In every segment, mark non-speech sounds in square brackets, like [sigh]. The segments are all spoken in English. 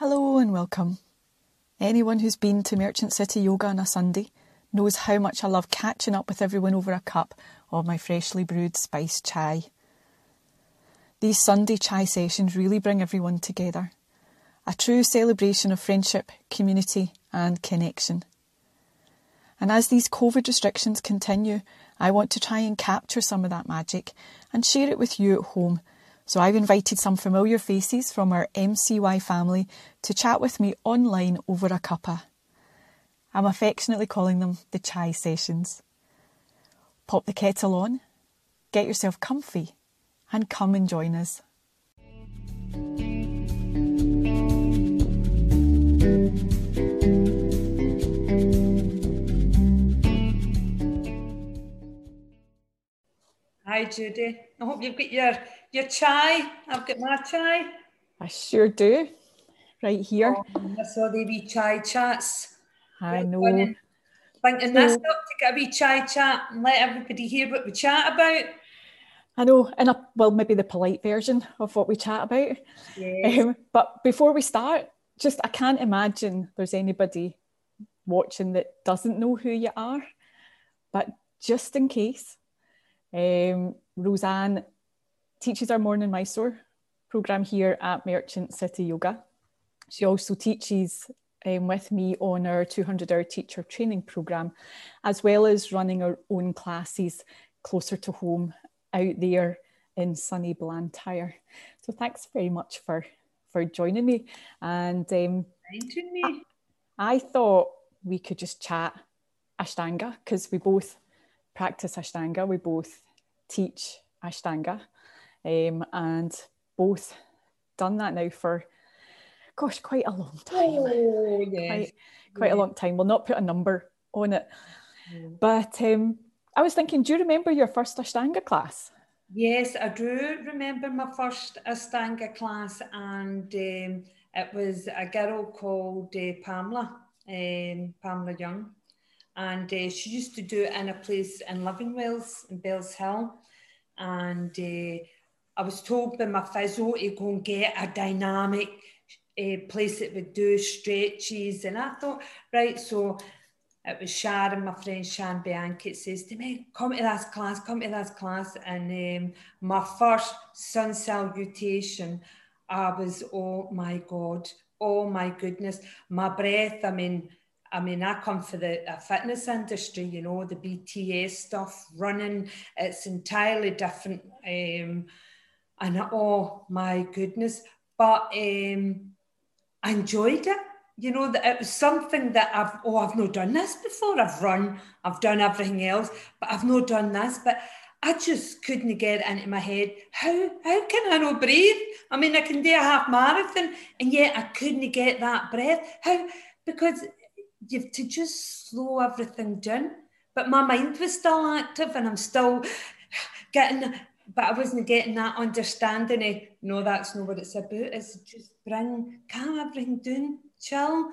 Hello and welcome. Anyone who's been to Merchant City Yoga on a Sunday knows how much I love catching up with everyone over a cup of my freshly brewed spiced chai. These Sunday chai sessions really bring everyone together. A true celebration of friendship, community, and connection. And as these COVID restrictions continue, I want to try and capture some of that magic and share it with you at home so I've invited some familiar faces from our MCY family to chat with me online over a cuppa. I'm affectionately calling them the chai sessions. Pop the kettle on, get yourself comfy, and come and join us. Hi, Judy. I hope you've got your, your chai. I've got my chai. I sure do. Right here. Oh, I saw the wee chai chats. I know. Thinking this up to get a wee chai chat and let everybody hear what we chat about. I know, and a, well, maybe the polite version of what we chat about. Yes. Um, but before we start, just I can't imagine there's anybody watching that doesn't know who you are. But just in case, um, Rose Ann teaches our Morning Mysore program here at Merchant City Yoga. She also teaches um, with me on our 200 hour teacher training program, as well as running our own classes closer to home out there in sunny Blantyre. So thanks very much for, for joining me. And um, me. I, I thought we could just chat Ashtanga because we both practice Ashtanga. We both teach Ashtanga um, and both done that now for, gosh, quite a long time. Oh, yes. Quite, quite yeah. a long time. We'll not put a number on it. But um, I was thinking, do you remember your first Ashtanga class? Yes, I do remember my first Ashtanga class, and um, it was a girl called uh, Pamela, um, Pamela Young, and uh, she used to do it in a place in Livingwells in Bellshill, and uh, I was told by my physio to go and get a dynamic uh, place that would do stretches, and I thought, right, so it was Sharon, my friend Sharon Bianchi, says to me, come to this class, come to this class. And um, my first sun salutation, I was, oh my God, oh my goodness, my breath, I mean, I mean, I come for the fitness industry, you know, the BTS stuff, running, it's entirely different. Um, and oh my goodness, but um, I enjoyed it you know that it was something that I've oh I've not done this before. I've run, I've done everything else, but I've not done this. But I just couldn't get it into my head. How how can I not breathe? I mean, I can do a half marathon, and yet I couldn't get that breath. How because you've to just slow everything down. But my mind was still active, and I'm still getting. But I wasn't getting that understanding of no, that's not what it's about. It's just bring calm everything down chill.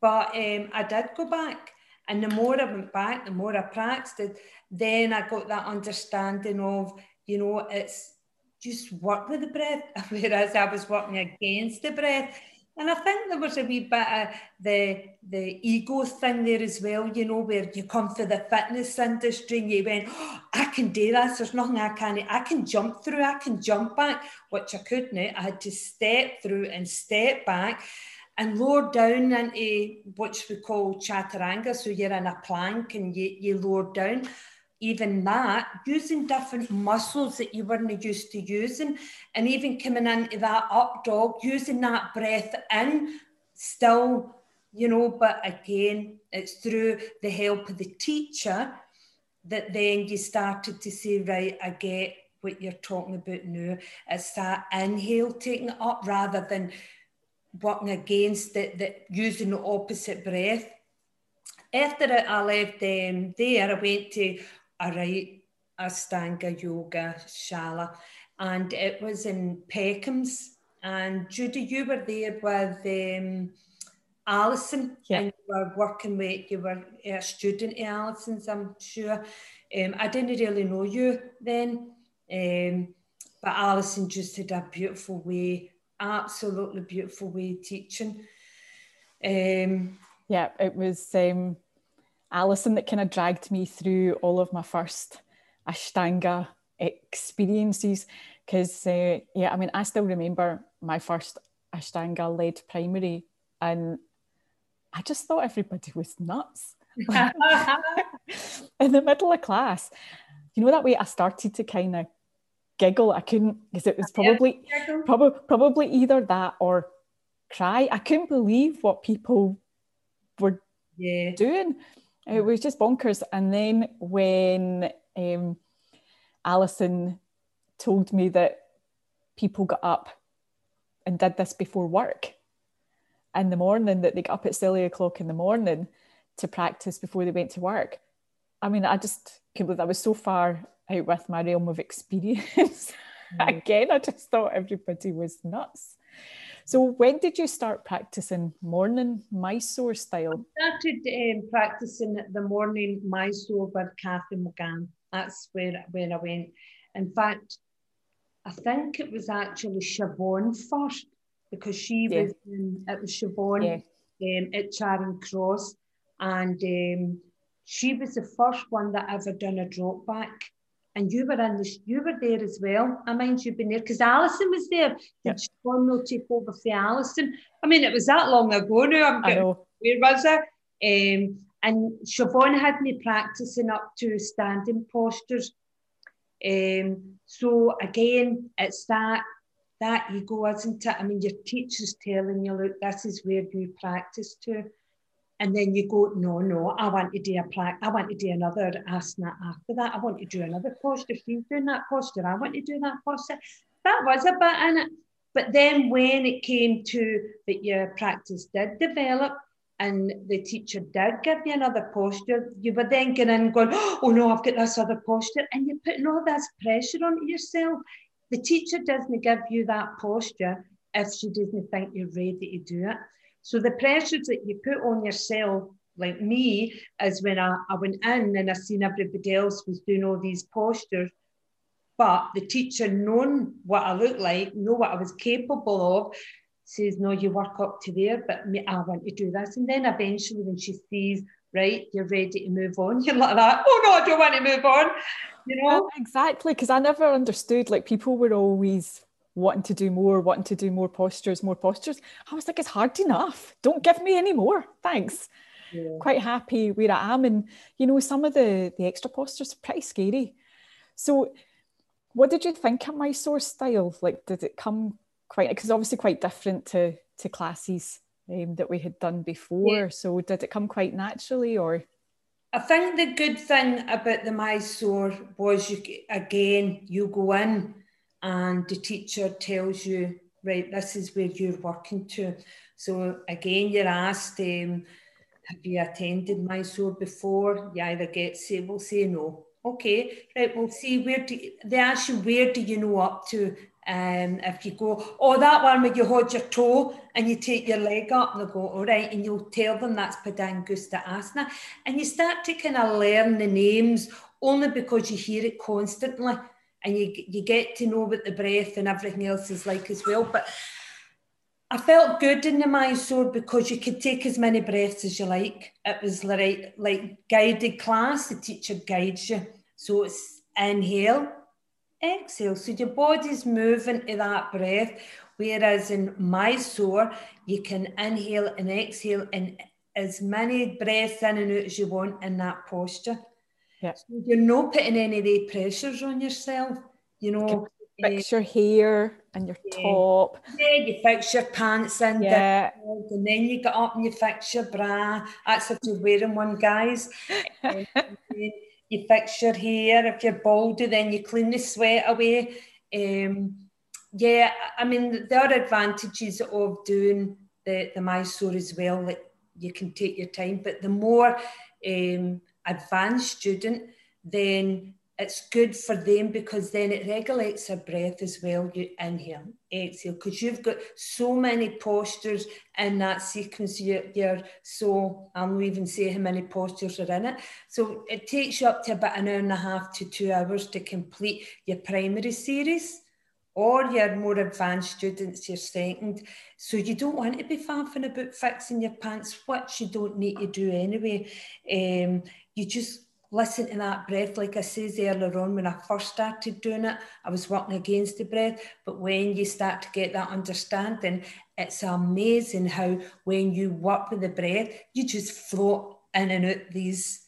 But um, I did go back. And the more I went back, the more I practiced then I got that understanding of, you know, it's just work with the breath, [laughs] whereas I was working against the breath. And I think there was a wee bit of the the ego thing there as well, you know, where you come for the fitness industry and you went, oh, I can do this, there's nothing I can't. I can jump through, I can jump back, which I couldn't. I had to step through and step back and lower down into what we call chaturanga. So you're in a plank and you, you lower down. Even that, using different muscles that you weren't used to using, and even coming into that up dog, using that breath in, still, you know, but again, it's through the help of the teacher that then you started to say, right, I get what you're talking about now. It's that inhale taking it up rather than working against it, that using the opposite breath. After I left um, there, I went to a right Ashtanga Yoga Shala, and it was in Peckham's. And Judy, you were there with um, Alison, Yeah. and you were working with, you were a student of Alison's, I'm sure. Um, I didn't really know you then, um, but Alison just had a beautiful way absolutely beautiful way of teaching. Um, yeah, it was um, Alison that kind of dragged me through all of my first Ashtanga experiences because, uh, yeah, I mean, I still remember my first Ashtanga led primary and I just thought everybody was nuts. [laughs] in the middle of class, you know that way I started to kind of giggle. I couldn't because it was probably probably probably either that or cry. I couldn't believe what people were yeah. doing. It was just bonkers. And then when um, Alison told me that people got up and did this before work in the morning, that they got up at silly o'clock in the morning to practice before they went to work. I mean, I just couldn't believe I was so far out with my realm of experience. [laughs] Mm. Again, I just thought everybody was nuts. So, when did you start practicing morning Mysore style? I started um, practicing the morning Mysore with Kathy McGann. That's where, where I went. In fact, I think it was actually Siobhan first because she yeah. was in, it was Siobhan yeah. um, at Charing Cross, and um, she was the first one that ever done a drop back and you were in the, you were there as well. I mind you've been there because Alison was there. Yep. Did Siobhan no take over for Alison? I mean, it was that long ago now. I'm getting, where was it? Um, and Siobhan had me practicing up to standing postures. Um, so again, it's that that ego, isn't it? I mean, your teacher's telling you, look, this is where you practice to and then you go, no, no, I want to do a plaque, I want to do another asana after that. I want to do another posture. She's doing that posture. I want to do that posture. That was a bit in it. But then when it came to that your practice did develop and the teacher did give you another posture, you were then going in going, [gasps] oh no, I've got this other posture. And you're putting all this pressure on yourself. The teacher doesn't give you that posture if she doesn't think you're ready to do it. So the pressures that you put on yourself, like me, is when I, I went in and I seen everybody else was doing all these postures. But the teacher, knowing what I looked like, know what I was capable of, says, No, you work up to there, but me, I want to do this. And then eventually, when she sees, right, you're ready to move on, [laughs] you're like that, oh no, I don't want to move on. You know? Exactly, because I never understood, like, people were always wanting to do more, wanting to do more postures, more postures. I was like, it's hard enough. Don't give me any more. Thanks. Yeah. Quite happy where I am. And you know, some of the the extra postures are pretty scary. So what did you think of Mysore style? Like did it come quite because obviously quite different to to classes um, that we had done before. Yeah. So did it come quite naturally or I think the good thing about the Mysore was you again you go in and the teacher tells you, right, this is where you're working to. So again, you're asked, um, have you attended Mysore before? You either get say, we'll say no. Okay, right, we'll see where do they ask you where do you know up to? Um, if you go, oh, that one where you hold your toe and you take your leg up, and they go, all right, and you'll tell them that's Padangusthasana. And you start to kind of learn the names only because you hear it constantly and you you get to know what the breath and everything else is like as well. But I felt good in the Mysore because you could take as many breaths as you like. It was like like guided class. The teacher guides you, so it's inhale, exhale. So your body's moving to that breath. Whereas in Mysore, you can inhale and exhale and as many breaths in and out as you want in that posture. Yeah. So you're not putting any of the pressures on yourself, you know. You fix your hair and your yeah. top. Yeah, you fix your pants in yeah. and then you get up and you fix your bra. That's if you're wearing one, guys. [laughs] you fix your hair. If you're baldy, then you clean the sweat away. Um, yeah, I mean, there are advantages of doing the, the Mysore as well. Like you can take your time, but the more um, advanced student, then it's good for them because then it regulates their breath as well. You inhale, exhale, because you've got so many postures in that sequence. You're, you're so, I'll even say how many postures are in it. So it takes you up to about an hour and a half to two hours to complete your primary series or your more advanced students, your second. So you don't want to be faffing about fixing your pants, which you don't need to do anyway. Um, you just listen to that breath. Like I says earlier on, when I first started doing it, I was working against the breath. But when you start to get that understanding, it's amazing how when you work with the breath, you just float in and out these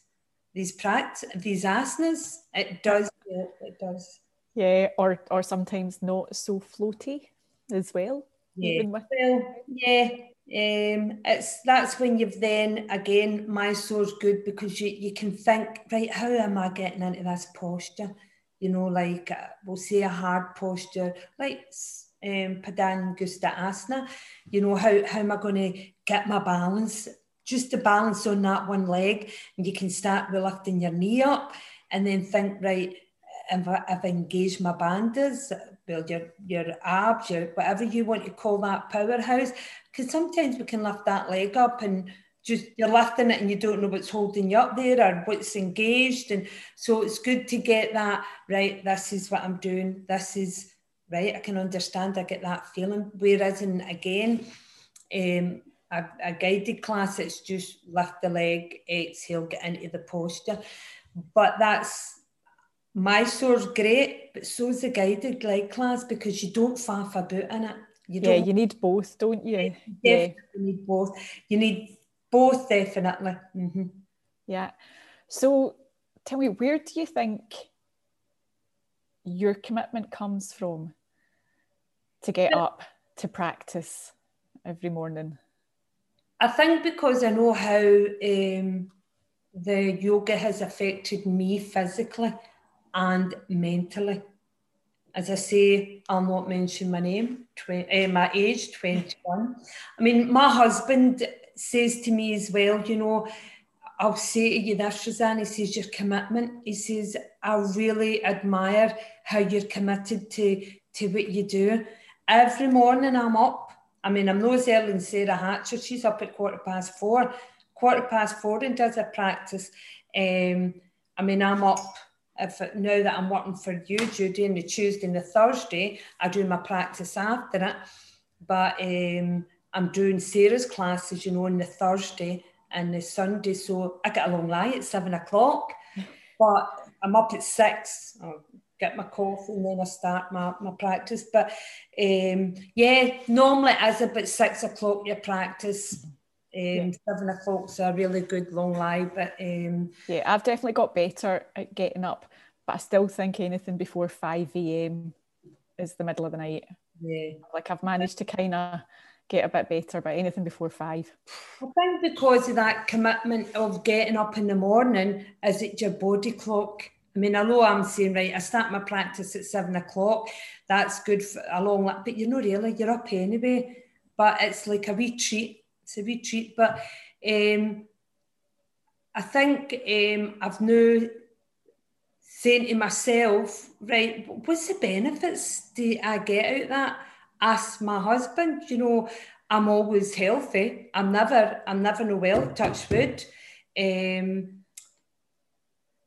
these practice these asanas. It does. Yeah, it does. Yeah, or or sometimes not so floaty as well. Yeah. With- well, yeah. Um, it's that's when you've then again Mysore's good because you you can think right how am I getting into this posture? You know like uh, we'll say a hard posture like um, Padangusthasana asana you know how how am I going to get my balance? Just the balance on that one leg and you can start with lifting your knee up and then think right if, I, have I engage my bandhas, build your, your abs, your whatever you want to call that powerhouse, because sometimes we can lift that leg up and just you're lifting it and you don't know what's holding you up there or what's engaged. And so it's good to get that, right, this is what I'm doing. This is right. I can understand, I get that feeling. Whereas in again, um, a, a guided class, it's just lift the leg, exhale, get into the posture. But that's Mysore's great, but so's the guided led class because you don't faff about in it. You yeah, you need both, don't you? yeah, you need both. You need both definitely. Mm-hmm. Yeah. So, tell me, where do you think your commitment comes from to get up to practice every morning? I think because I know how um, the yoga has affected me physically and mentally. As I say, I'll not mention my name, 20, uh, my age, 21. I mean, my husband says to me as well, you know, I'll say to you this, Rose Ann, he says, your commitment. He says, I really admire how you're committed to, to what you do. Every morning I'm up. I mean, I'm no early as Sarah Hatcher. She's up at quarter past four. Quarter past four and does a practice. Um, I mean, I'm up if now that I'm working for you, Judy, and the Tuesday and the Thursday, I do my practice after it. But um, I'm doing Sarah's classes, you know, on the Thursday and the Sunday. So I get a long lie at seven o'clock, but I'm up at six. I'll get my coffee and then I start my, my practice. But um, yeah, normally it's about six o'clock your practice. Um, yeah. Seven o'clock's a really good long lie, but um, yeah, I've definitely got better at getting up, but I still think anything before five a.m. is the middle of the night. Yeah, like I've managed to kind of get a bit better, but anything before five. I think because of that commitment of getting up in the morning, is it your body clock? I mean, I know I'm saying right. I start my practice at seven o'clock. That's good for a long, but you're not really. You're up anyway. But it's like a wee treat it's a wee treat. But um, I think um, I've now saying to myself, right, what's the benefits do I get out of that? Ask my husband, you know, I'm always healthy. I'm never, I'm never no well, touch wood. Um,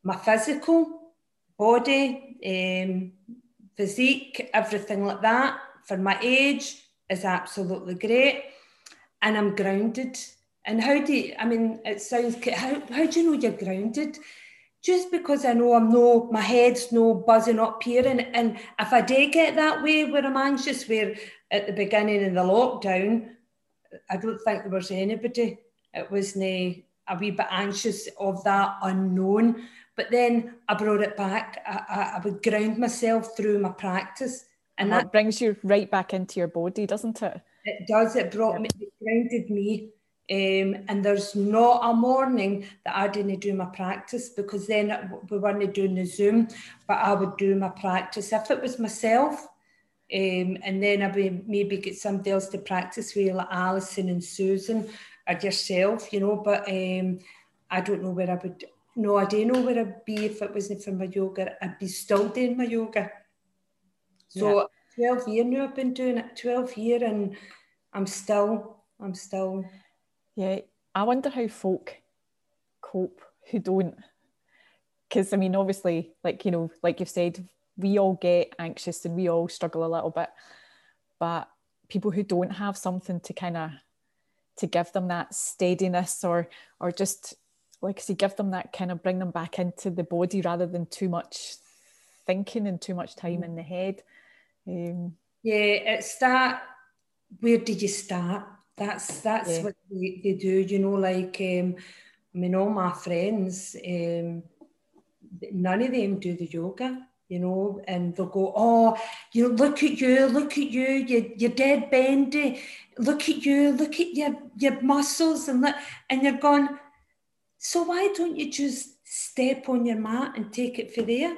my physical body, um, physique, everything like that for my age is absolutely great and I'm grounded. And how do you, I mean, it sounds, how, how do you know you're grounded? Just because I know I'm no, my head's no buzzing up here. And, and if I did get that way where I'm anxious, where at the beginning of the lockdown, I don't think there was anybody. It was a wee bit anxious of that unknown. But then I brought it back. I, I, I would ground myself through my practice. And that brings you right back into your body, doesn't it? It does. It brought me, it grounded me. Um, and there's not a morning that I didn't do my practice because then we weren't doing the Zoom, but I would do my practice. If it was myself, um, and then I would maybe get somebody else to practice with, like Alison and Susan or yourself, you know. But um, I don't know where I would. No, I don't know where I'd be if it wasn't for my yoga. I'd be still doing my yoga. So. 12 year now I've been doing it, 12 year and I'm still, I'm still. Yeah, I wonder how folk cope who don't. Because, I mean, obviously, like, you know, like you've said, we all get anxious and we all struggle a little bit. But people who don't have something to kind of to give them that steadiness or or just like I say, give them that kind of bring them back into the body rather than too much thinking and too much time mm. in the head. Um, yeah, it's that. Where did you start? That's that's yeah. what they, they, do. You know, like um, I mean, all my friends, um, none of them do the yoga you know, and they'll go, oh, you look at you, look at you, you you're dead bendy, look at you, look at your your muscles, and look, and you're going, so why don't you just step on your mat and take it for there?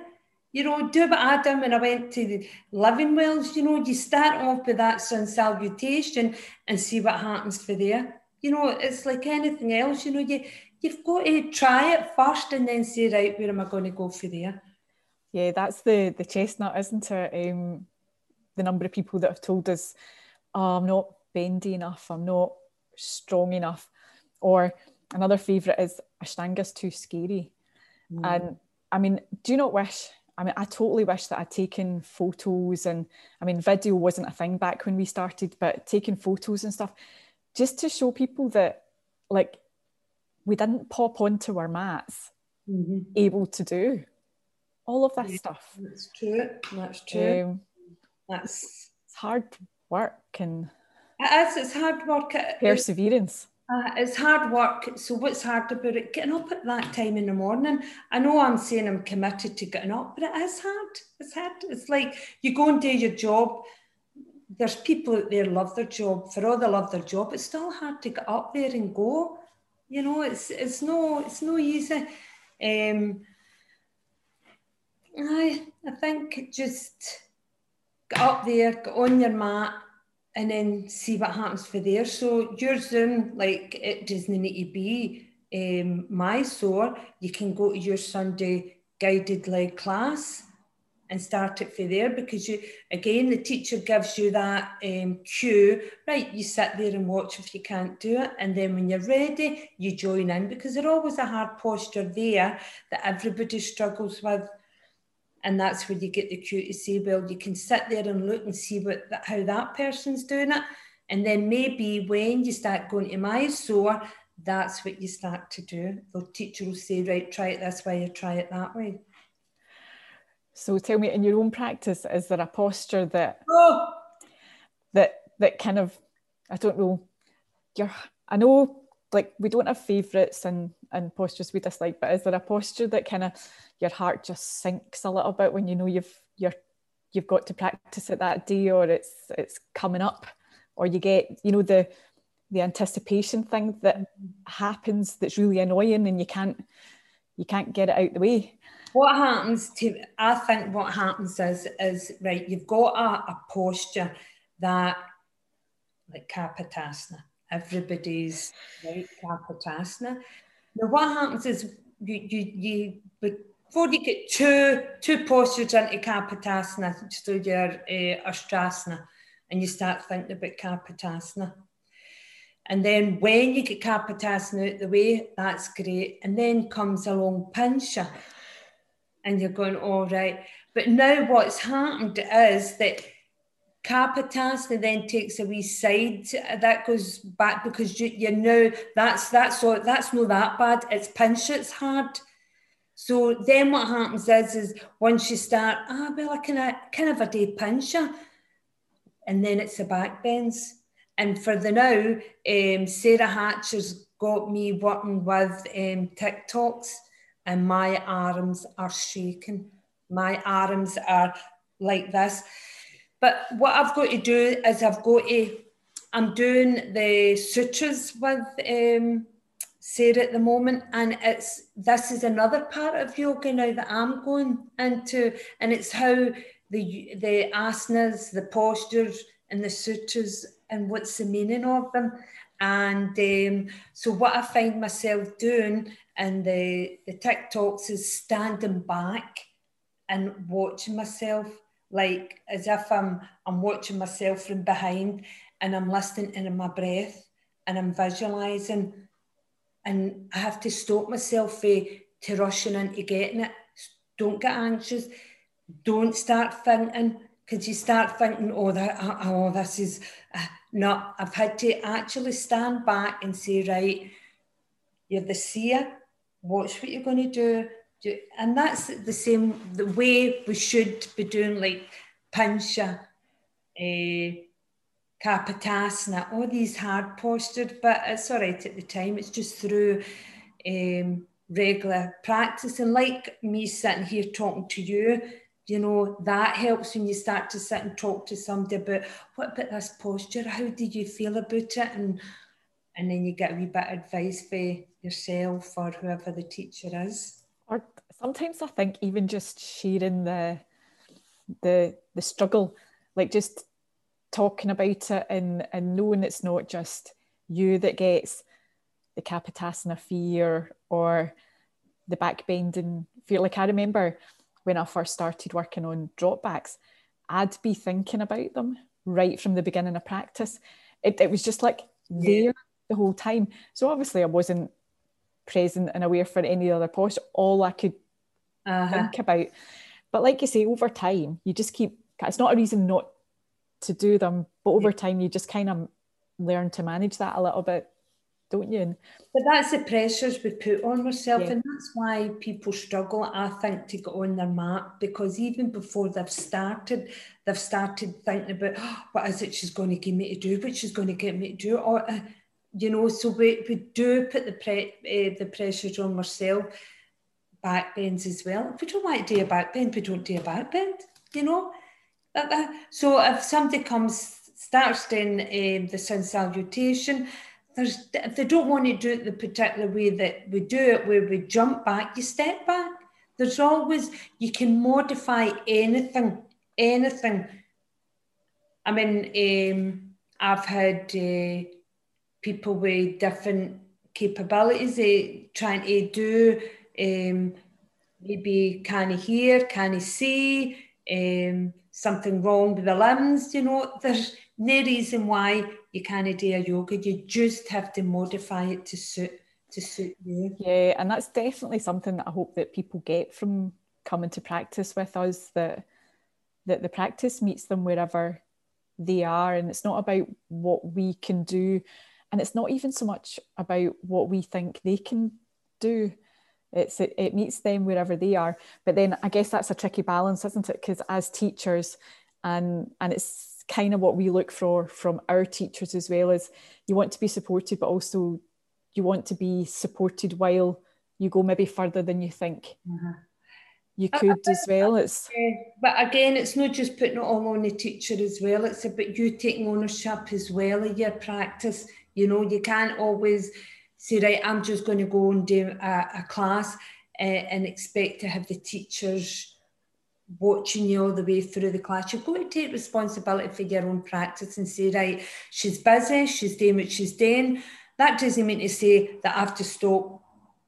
You know, do what I did when I went to the living wells. You know, you start off with that sun salutation and see what happens for there. You know, it's like anything else. You know, you you've got to try it first and then say, right, where am I going to go for there? Yeah, that's the the chestnut, isn't it? Um, the number of people that have told us, oh, I'm not bendy enough, I'm not strong enough. Or another favourite is Ashtanga's too scary. Mm. And I mean, do you not wish? I mean, I totally wish that I'd taken photos and I mean, video wasn't a thing back when we started, but taking photos and stuff just to show people that, like, we didn't pop onto our mats mm-hmm. able to do all of this yeah, stuff. That's true. That's true. Um, that's it's hard work and it is. It's hard work. Perseverance. Uh, it's hard work. So what's hard about it? Getting up at that time in the morning. I know I'm saying I'm committed to getting up, but it is hard. It's hard. It's like you go and do your job. There's people out there love their job. For all they love their job, it's still hard to get up there and go. You know, it's it's no it's no easy. Um, I I think just get up there, get on your mat, and then see what happens for there. So your Zoom, like it doesn't need to be um, Mysore. You can go to your Sunday guided led class and start it for there because you again the teacher gives you that um, cue right you sit there and watch if you can't do it and then when you're ready you join in because there's always a hard posture there that everybody struggles with and that's where you get the cue to say, well, you can sit there and look and see what how that person's doing it. And then maybe when you start going to Mysore, that's what you start to do. The teacher will say, right, try it this way or try it that way. So tell me, in your own practice, is there a posture that oh. that that kind of I don't know, you're I know like we don't have favourites and and postures we dislike, but is there a posture that kind of your heart just sinks a little bit when you know you've you're you've got to practice it that day or it's it's coming up? Or you get you know the the anticipation thing that mm-hmm. happens that's really annoying and you can't you can't get it out the way. What happens to i think what happens is is right you've got a, a posture that like kapotasana everybody's right now what happens is you you you before you get two two postures into Kapotasana, just do your uh, Ustrasana, and you start thinking about Kapotasana. And then when you get Kapotasana out the way, that's great. And then comes along Pincha, and you're going, all right. But now what's happened is that Kapotasana then takes a wee side that goes back because you, you know that's that's all that's not that bad. It's pinch, it's hard. So then what happens is, is once you start, ah, well, I kind of, kind of a day Pincha, and then it's the back bends. And for the now, um, Sarah Hatcher's got me working with um, TikToks, and my arms are shaking. My arms are like this. But what I've got to do is I've got to, I'm doing the sutras with um, Sarah at the moment, and it's this is another part of yoga now that I'm going into, and it's how the the asanas, the postures, and the sutras, and what's the meaning of them. And um, so, what I find myself doing in the the TikToks is standing back and watching myself, like as if I'm I'm watching myself from behind, and I'm listening in my breath, and I'm visualizing and I have to stop myself uh, to rushing into getting it. Don't get anxious. don't start thinking because you start thinking, oh, that, oh, this is uh, not. I've had to actually stand back and say, right, you're the seer. Watch what you're going to do. And that's the same the way we should be doing, like Pincha, uh, Kapotasana, all these hard postured, but it's all right at the time. It's just through um, regular practice. And like me sitting here talking to you, you know, that helps when you start to sit and talk to somebody about what about this posture? How did you feel about it? And and then you get a wee bit of advice for yourself or whoever the teacher is. Sometimes I think even just sharing the the the struggle, like just talking about it and and knowing it's not just you that gets the kapotasana fear or the back bending fear. Like I remember when I first started working on dropbacks, I'd be thinking about them right from the beginning of practice. It, it was just like there yeah. the whole time. So obviously I wasn't present and aware for any other posture. All I could uh-huh. think about. But like you say, over time, you just keep. It's not a reason not to do them, but over time, you just kind of learn to manage that a little bit don't you? But that's the pressures we put on ourselves, yeah. and that's why people struggle, I think, to get on their mat because even before they've started, they've started thinking about oh, what is it she's going to give me to do, what she's going to get me to do, or uh, you know. So we, we do put the pre, uh, the pressures on ourselves. Back bends as well. If we don't want to do a back bend, we don't do a back bend. You know. So if somebody comes starts doing um, the sun salutation there's if they don't want to do it the particular way that we do it, where we jump back, you step back. There's always you can modify anything, anything. I mean, um, I've had uh, people with different capabilities uh, trying to do um, maybe can he hear, can he see, um, something wrong with the limbs. You know, there's no reason why you can't do a yoga. You just have to modify it to suit to suit you. Yeah, and that's definitely something that I hope that people get from coming to practice with us. That that the practice meets them wherever they are, and it's not about what we can do, and it's not even so much about what we think they can do. It's it, it meets them wherever they are. But then I guess that's a tricky balance, isn't it? Because as teachers, and and it's kind of what we look for from our teachers as well is you want to be supported but also you want to be supported while you go maybe further than you think uh-huh. you could as well it's but again it's not just putting it all on the teacher as well it's about you taking ownership as well of your practice you know you can't always say right i'm just going to go and do a, a class uh, and expect to have the teachers watching you all the way through the class. You've got to take responsibility for your own practice and say, right, she's busy, she's doing what she's doing. That doesn't mean to say that I have to stop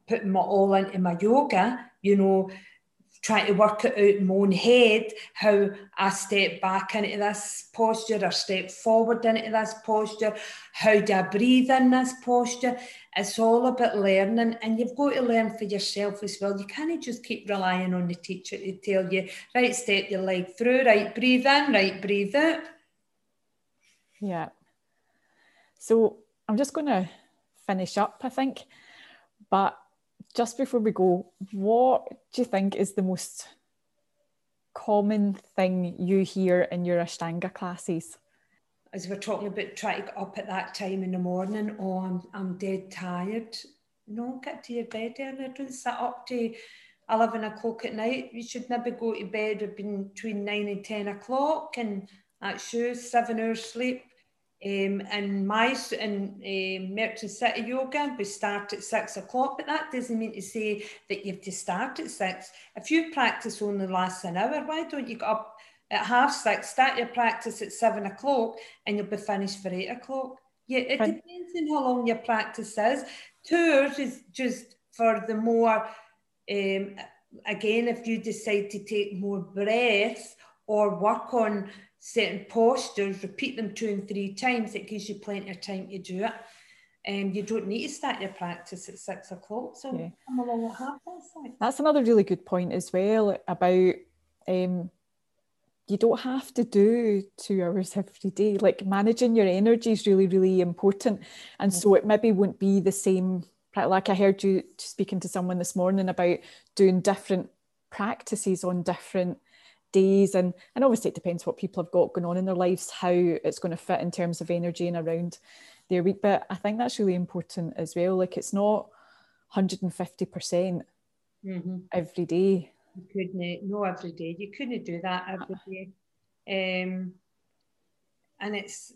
putting my all into my yoga, you know, trying to work it out in my own head, how I step back into this posture or step forward into this posture, how do I breathe in this posture. It's all about learning, and you've got to learn for yourself as well. You can't just keep relying on the teacher to tell you, right, step your leg through, right, breathe in, right, breathe out. Yeah. So I'm just going to finish up, I think. But just before we go, what do you think is the most common thing you hear in your Ashtanga classes? as we're talking about trying to get up at that time in the morning, oh, I'm, I'm dead tired. No, get to your bed earlier. Don't sit up to 11 o'clock at night. You should maybe go to bed between 9 and 10 o'clock, and that's you, seven hours sleep. Um, and my in uh, Merchant City Yoga, we start at six o'clock, but that doesn't mean to say that you have to start at six. If you practice only lasts an hour, why don't you get up at half six, start your practice at seven o'clock, and you'll be finished for eight o'clock. Yeah, it right. depends on how long your practice is. Tours is just for the more, um, again, if you decide to take more breaths or work on certain postures, repeat them two and three times, it gives you plenty of time to do it. And um, you don't need to start your practice at six o'clock. So yeah. come along at half past That's another really good point as well about um, you don't have to do two hours [laughs] every day. Like managing your energy is really, really important. And so it maybe won't be the same. Like I heard you speaking to someone this morning about doing different practices on different days and and obviously it depends what people have got going on in their lives how it's going to fit in terms of energy and around their week but i think that's really important as well like it's not 150% mm-hmm. every day you couldn't, no, every day. You couldn't do that every day. Um, and it's,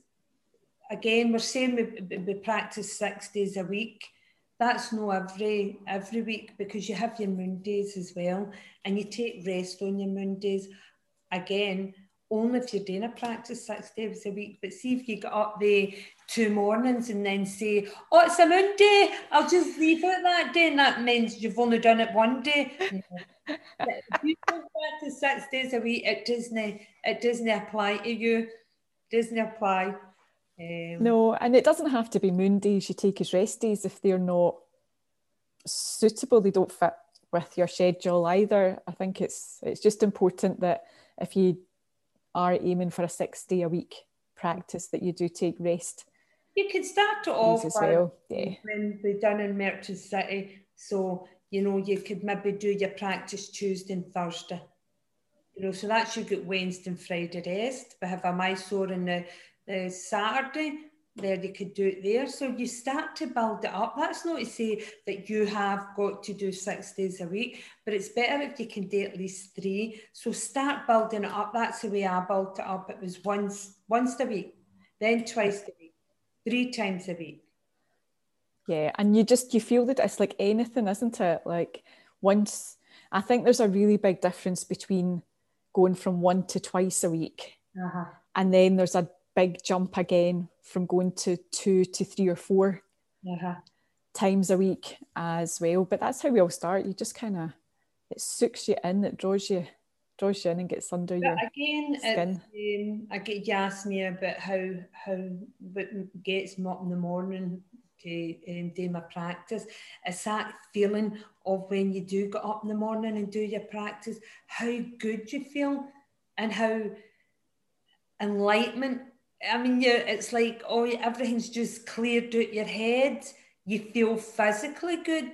again, we're saying we, we practice six days a week. That's no every every week because you have your moon days as well, and you take rest on your moon days. Again, only if you're doing a practice six days a week. But see if you get up the two mornings and then say, "Oh, it's a moon day I'll just leave it that day," and that means you've only done it one day. [laughs] if you go practice six days a week, it doesn't it doesn't apply to you. Doesn't apply. Um, no, and it doesn't have to be moon days you take as rest days if they're not suitable. They don't fit with your schedule either. I think it's it's just important that if you are aiming for a six day a week practice that you do take rest. You could start it off as well. Yeah. when we're done in Merchant City. So, you know, you could maybe do your practice Tuesday and Thursday. You know, so that's you get Wednesday and Friday rest. We have a Mysore on the, the Saturday there they could do it there. So you start to build it up. That's not to say that you have got to do six days a week, but it's better if you can do at least three. So start building it up. That's the way I built it up. It was once once a week, then twice a week, three times a week. Yeah, and you just you feel that it's like anything, isn't it? Like once I think there's a really big difference between going from one to twice a week. Uh-huh. And then there's a big jump again from going to two to three or 4 uh-huh. times a week as well. But that's how we all start. You just kind of it sucks you in, it draws you draws you in and gets under but your again, skin. Um, I get you asked me about how how what gets me up in the morning to um, do my practice. It's that feeling of when you do get up in the morning and do your practice, how good you feel and how enlightenment I mean, you it's like oh, everything's just cleared out your head. You feel physically good,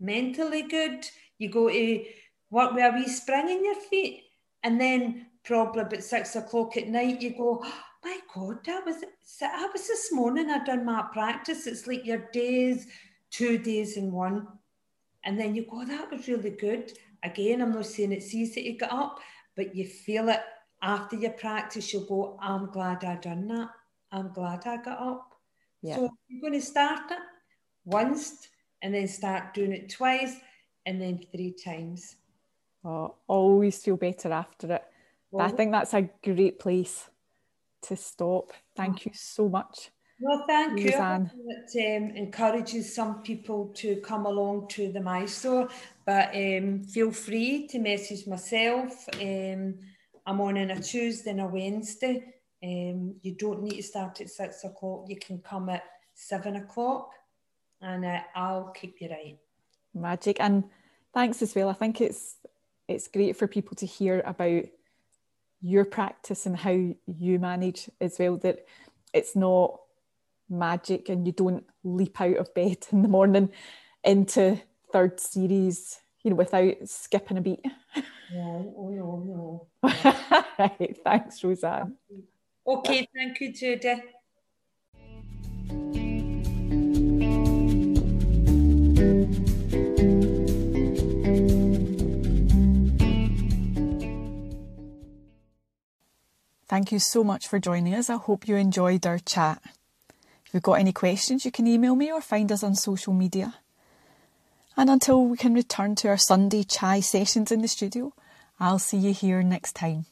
mentally good. You go to work with a wee spring in your feet, and then probably about six o'clock at night, you go, oh, my God, that was I was this morning. I done my practice. It's like your days, two days in one, and then you go, that was really good. Again, I'm not saying it's easy to get up, but you feel it after your practice, you'll go, I'm glad I done that. I'm glad I got up. Yeah. So you're going to start it once and then start doing it twice and then three times. Oh, always feel better after it. Well, I think that's a great place to stop. Thank you so much. Well, thank you. It um, encourages some people to come along to the Mysore, but um, feel free to message myself. Um, I'm on on a Tuesday and a Wednesday. Um, you don't need to start at six o'clock. You can come at seven o'clock and uh, I'll keep you right. Magic. And thanks as well. I think it's it's great for people to hear about your practice and how you manage as well that it's not magic and you don't leap out of bed [laughs] in the morning into third series you know without skipping a beat no, oh no, no. [laughs] right, thanks, Rose Ann. Okay, thank you, Judy. Thank you so much for joining us. I hope you enjoyed our chat. If you've got any questions, you can email me or find us on social media. And until we can return to our Sunday chai sessions in the studio, I'll see you here next time.